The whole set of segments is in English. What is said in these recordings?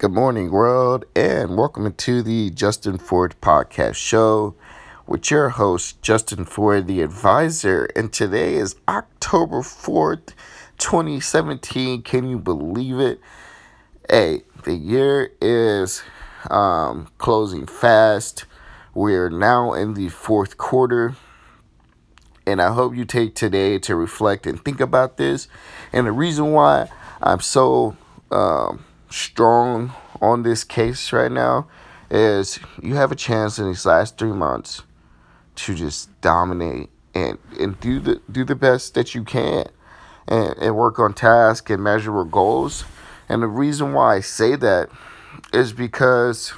Good morning, world, and welcome to the Justin Ford Podcast Show with your host, Justin Ford, the advisor. And today is October 4th, 2017. Can you believe it? Hey, the year is um, closing fast. We're now in the fourth quarter. And I hope you take today to reflect and think about this. And the reason why I'm so. Um, strong on this case right now is you have a chance in these last three months to just dominate and, and do the do the best that you can and, and work on tasks and measurable goals. And the reason why I say that is because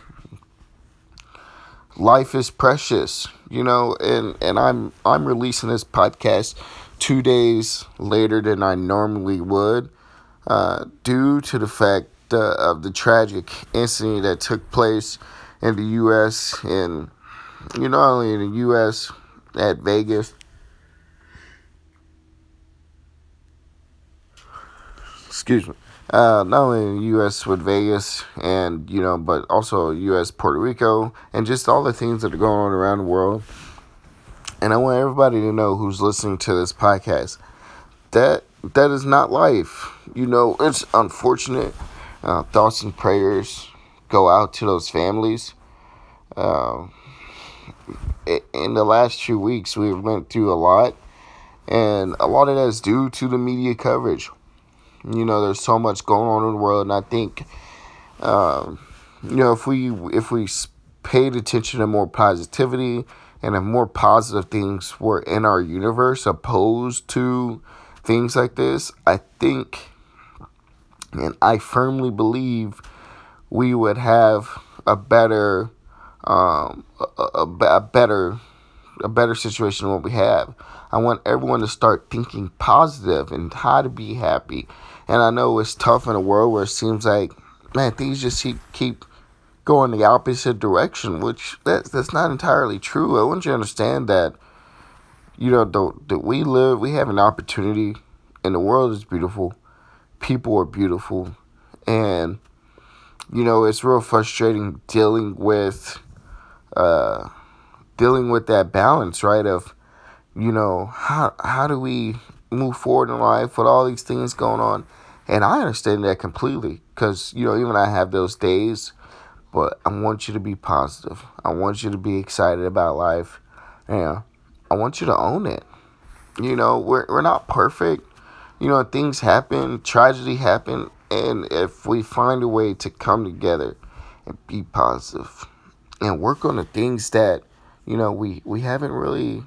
life is precious, you know, and, and I'm I'm releasing this podcast two days later than I normally would, uh, due to the fact the of the tragic incident that took place in the U.S. and you know not only in the U.S. at Vegas. Excuse me. Uh, not only in the U.S. with Vegas and you know, but also U.S. Puerto Rico and just all the things that are going on around the world. And I want everybody to know who's listening to this podcast that that is not life. You know, it's unfortunate uh, thoughts and prayers go out to those families. Uh, in the last few weeks, we went through a lot, and a lot of that is due to the media coverage. You know, there's so much going on in the world, and I think, um, you know, if we if we paid attention to more positivity and if more positive things were in our universe opposed to things like this, I think and I firmly believe we would have a better, um, a, a, a better, a better situation than what we have. I want everyone to start thinking positive and how to be happy. And I know it's tough in a world where it seems like, man, things just keep keep going the opposite direction, which that's that's not entirely true. I want you to understand that, you know, that we live, we have an opportunity, and the world is beautiful people are beautiful. And you know it's real frustrating dealing with uh dealing with that balance right of you know how how do we move forward in life with all these things going on? And i understand that completely because you know even i have those days but i want you to be positive. I want you to be excited about life. Yeah i want you to own it. You know we're, we're not perfect you know, things happen, tragedy happen, and if we find a way to come together and be positive and work on the things that, you know, we, we haven't really,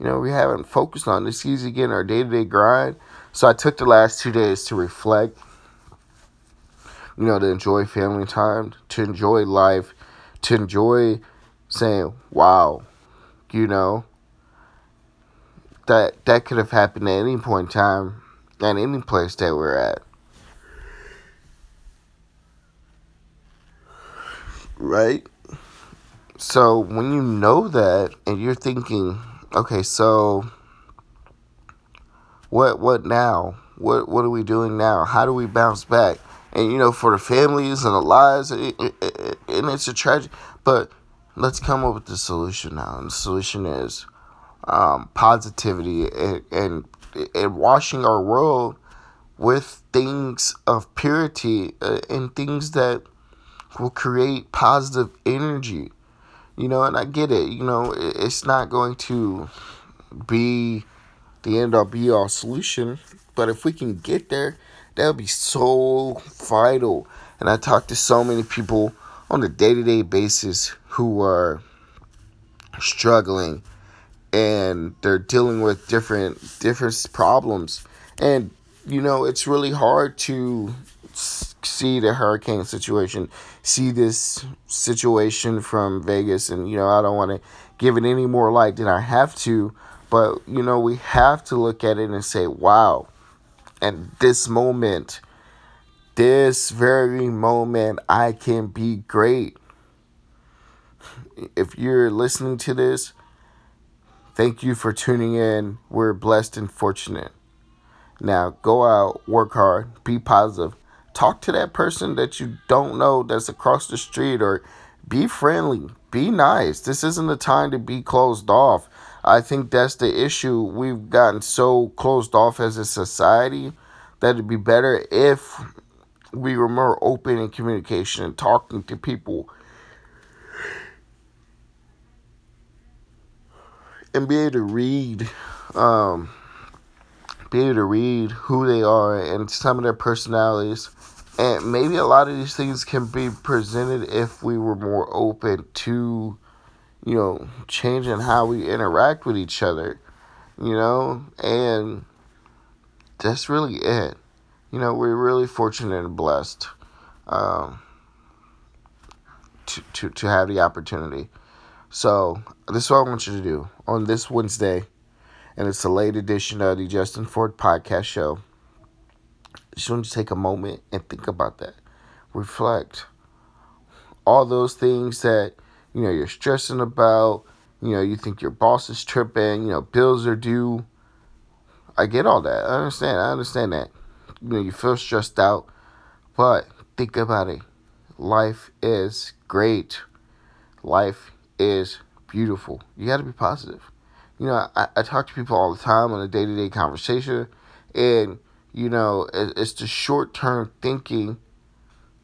you know, we haven't focused on. It's easy to get in our day to day grind. So I took the last two days to reflect, you know, to enjoy family time, to enjoy life, to enjoy saying, wow, you know, that that could have happened at any point in time, at any place that we're at. Right? So when you know that and you're thinking, okay, so what what now? What what are we doing now? How do we bounce back? And you know, for the families and the lives, it, it, it, and it's a tragedy. But let's come up with the solution now. And the solution is um, positivity and, and, and washing our world with things of purity uh, and things that will create positive energy. You know, and I get it. You know, it's not going to be the end all be all solution, but if we can get there, that would be so vital. And I talk to so many people on a day to day basis who are struggling and they're dealing with different different problems. And you know it's really hard to see the hurricane situation see this situation from vegas. And you know i don't want to give it any more light than i have to but you know we have to look at it and say wow. And this moment this very moment i can be great. If you're listening to this Thank you for tuning in. We're blessed and fortunate. Now go out, work hard, be positive. talk to that person that you don't know that's across the street or be friendly, be nice. This isn't the time to be closed off. I think that's the issue. We've gotten so closed off as a society that it'd be better if we were more open in communication and talking to people and be able to read um, be able to read who they are and some of their personalities. And maybe a lot of these things can be presented if we were more open to you know changing how we interact with each other you know? And that's really it. You know we're really fortunate and blessed um, to, to, to have the opportunity so this is what I want you to do on this Wednesday, and it's a late edition of the Justin Ford Podcast Show. Just want you to take a moment and think about that, reflect. All those things that you know you're stressing about, you know, you think your boss is tripping, you know, bills are due. I get all that. I understand. I understand that. You know, you feel stressed out, but think about it. Life is great. Life is beautiful. You got to be positive. You know, I, I talk to people all the time on a day to day conversation, and, you know, it, it's the short term thinking,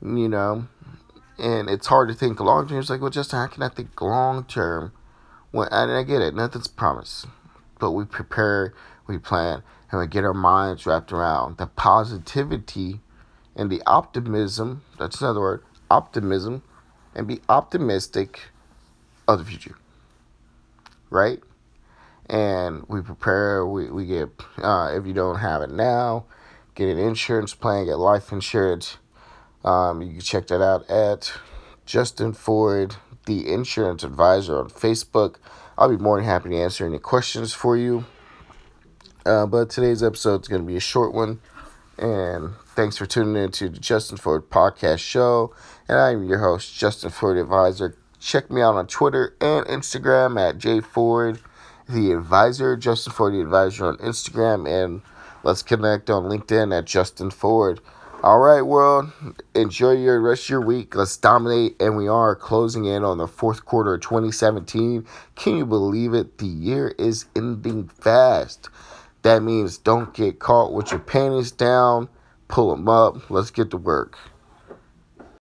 you know, and it's hard to think long term. It's like, well, Justin, how can I think long term? When, and I get it, nothing's promised. But we prepare, we plan, and we get our minds wrapped around the positivity and the optimism. That's another word optimism, and be optimistic of the future, right? And we prepare. We we get uh, if you don't have it now, get an insurance plan, get life insurance. Um, you can check that out at Justin Ford, the insurance advisor on Facebook. I'll be more than happy to answer any questions for you. Uh, but today's episode is going to be a short one. And thanks for tuning in to the Justin Ford Podcast Show. And I'm your host, Justin Ford Advisor. Check me out on Twitter and Instagram at jford the advisor, Justin Ford the advisor on Instagram, and let's connect on LinkedIn at Justin Ford. All right, world, enjoy your rest of your week. Let's dominate, and we are closing in on the fourth quarter of 2017. Can you believe it? The year is ending fast. That means don't get caught with your panties down. Pull them up. Let's get to work.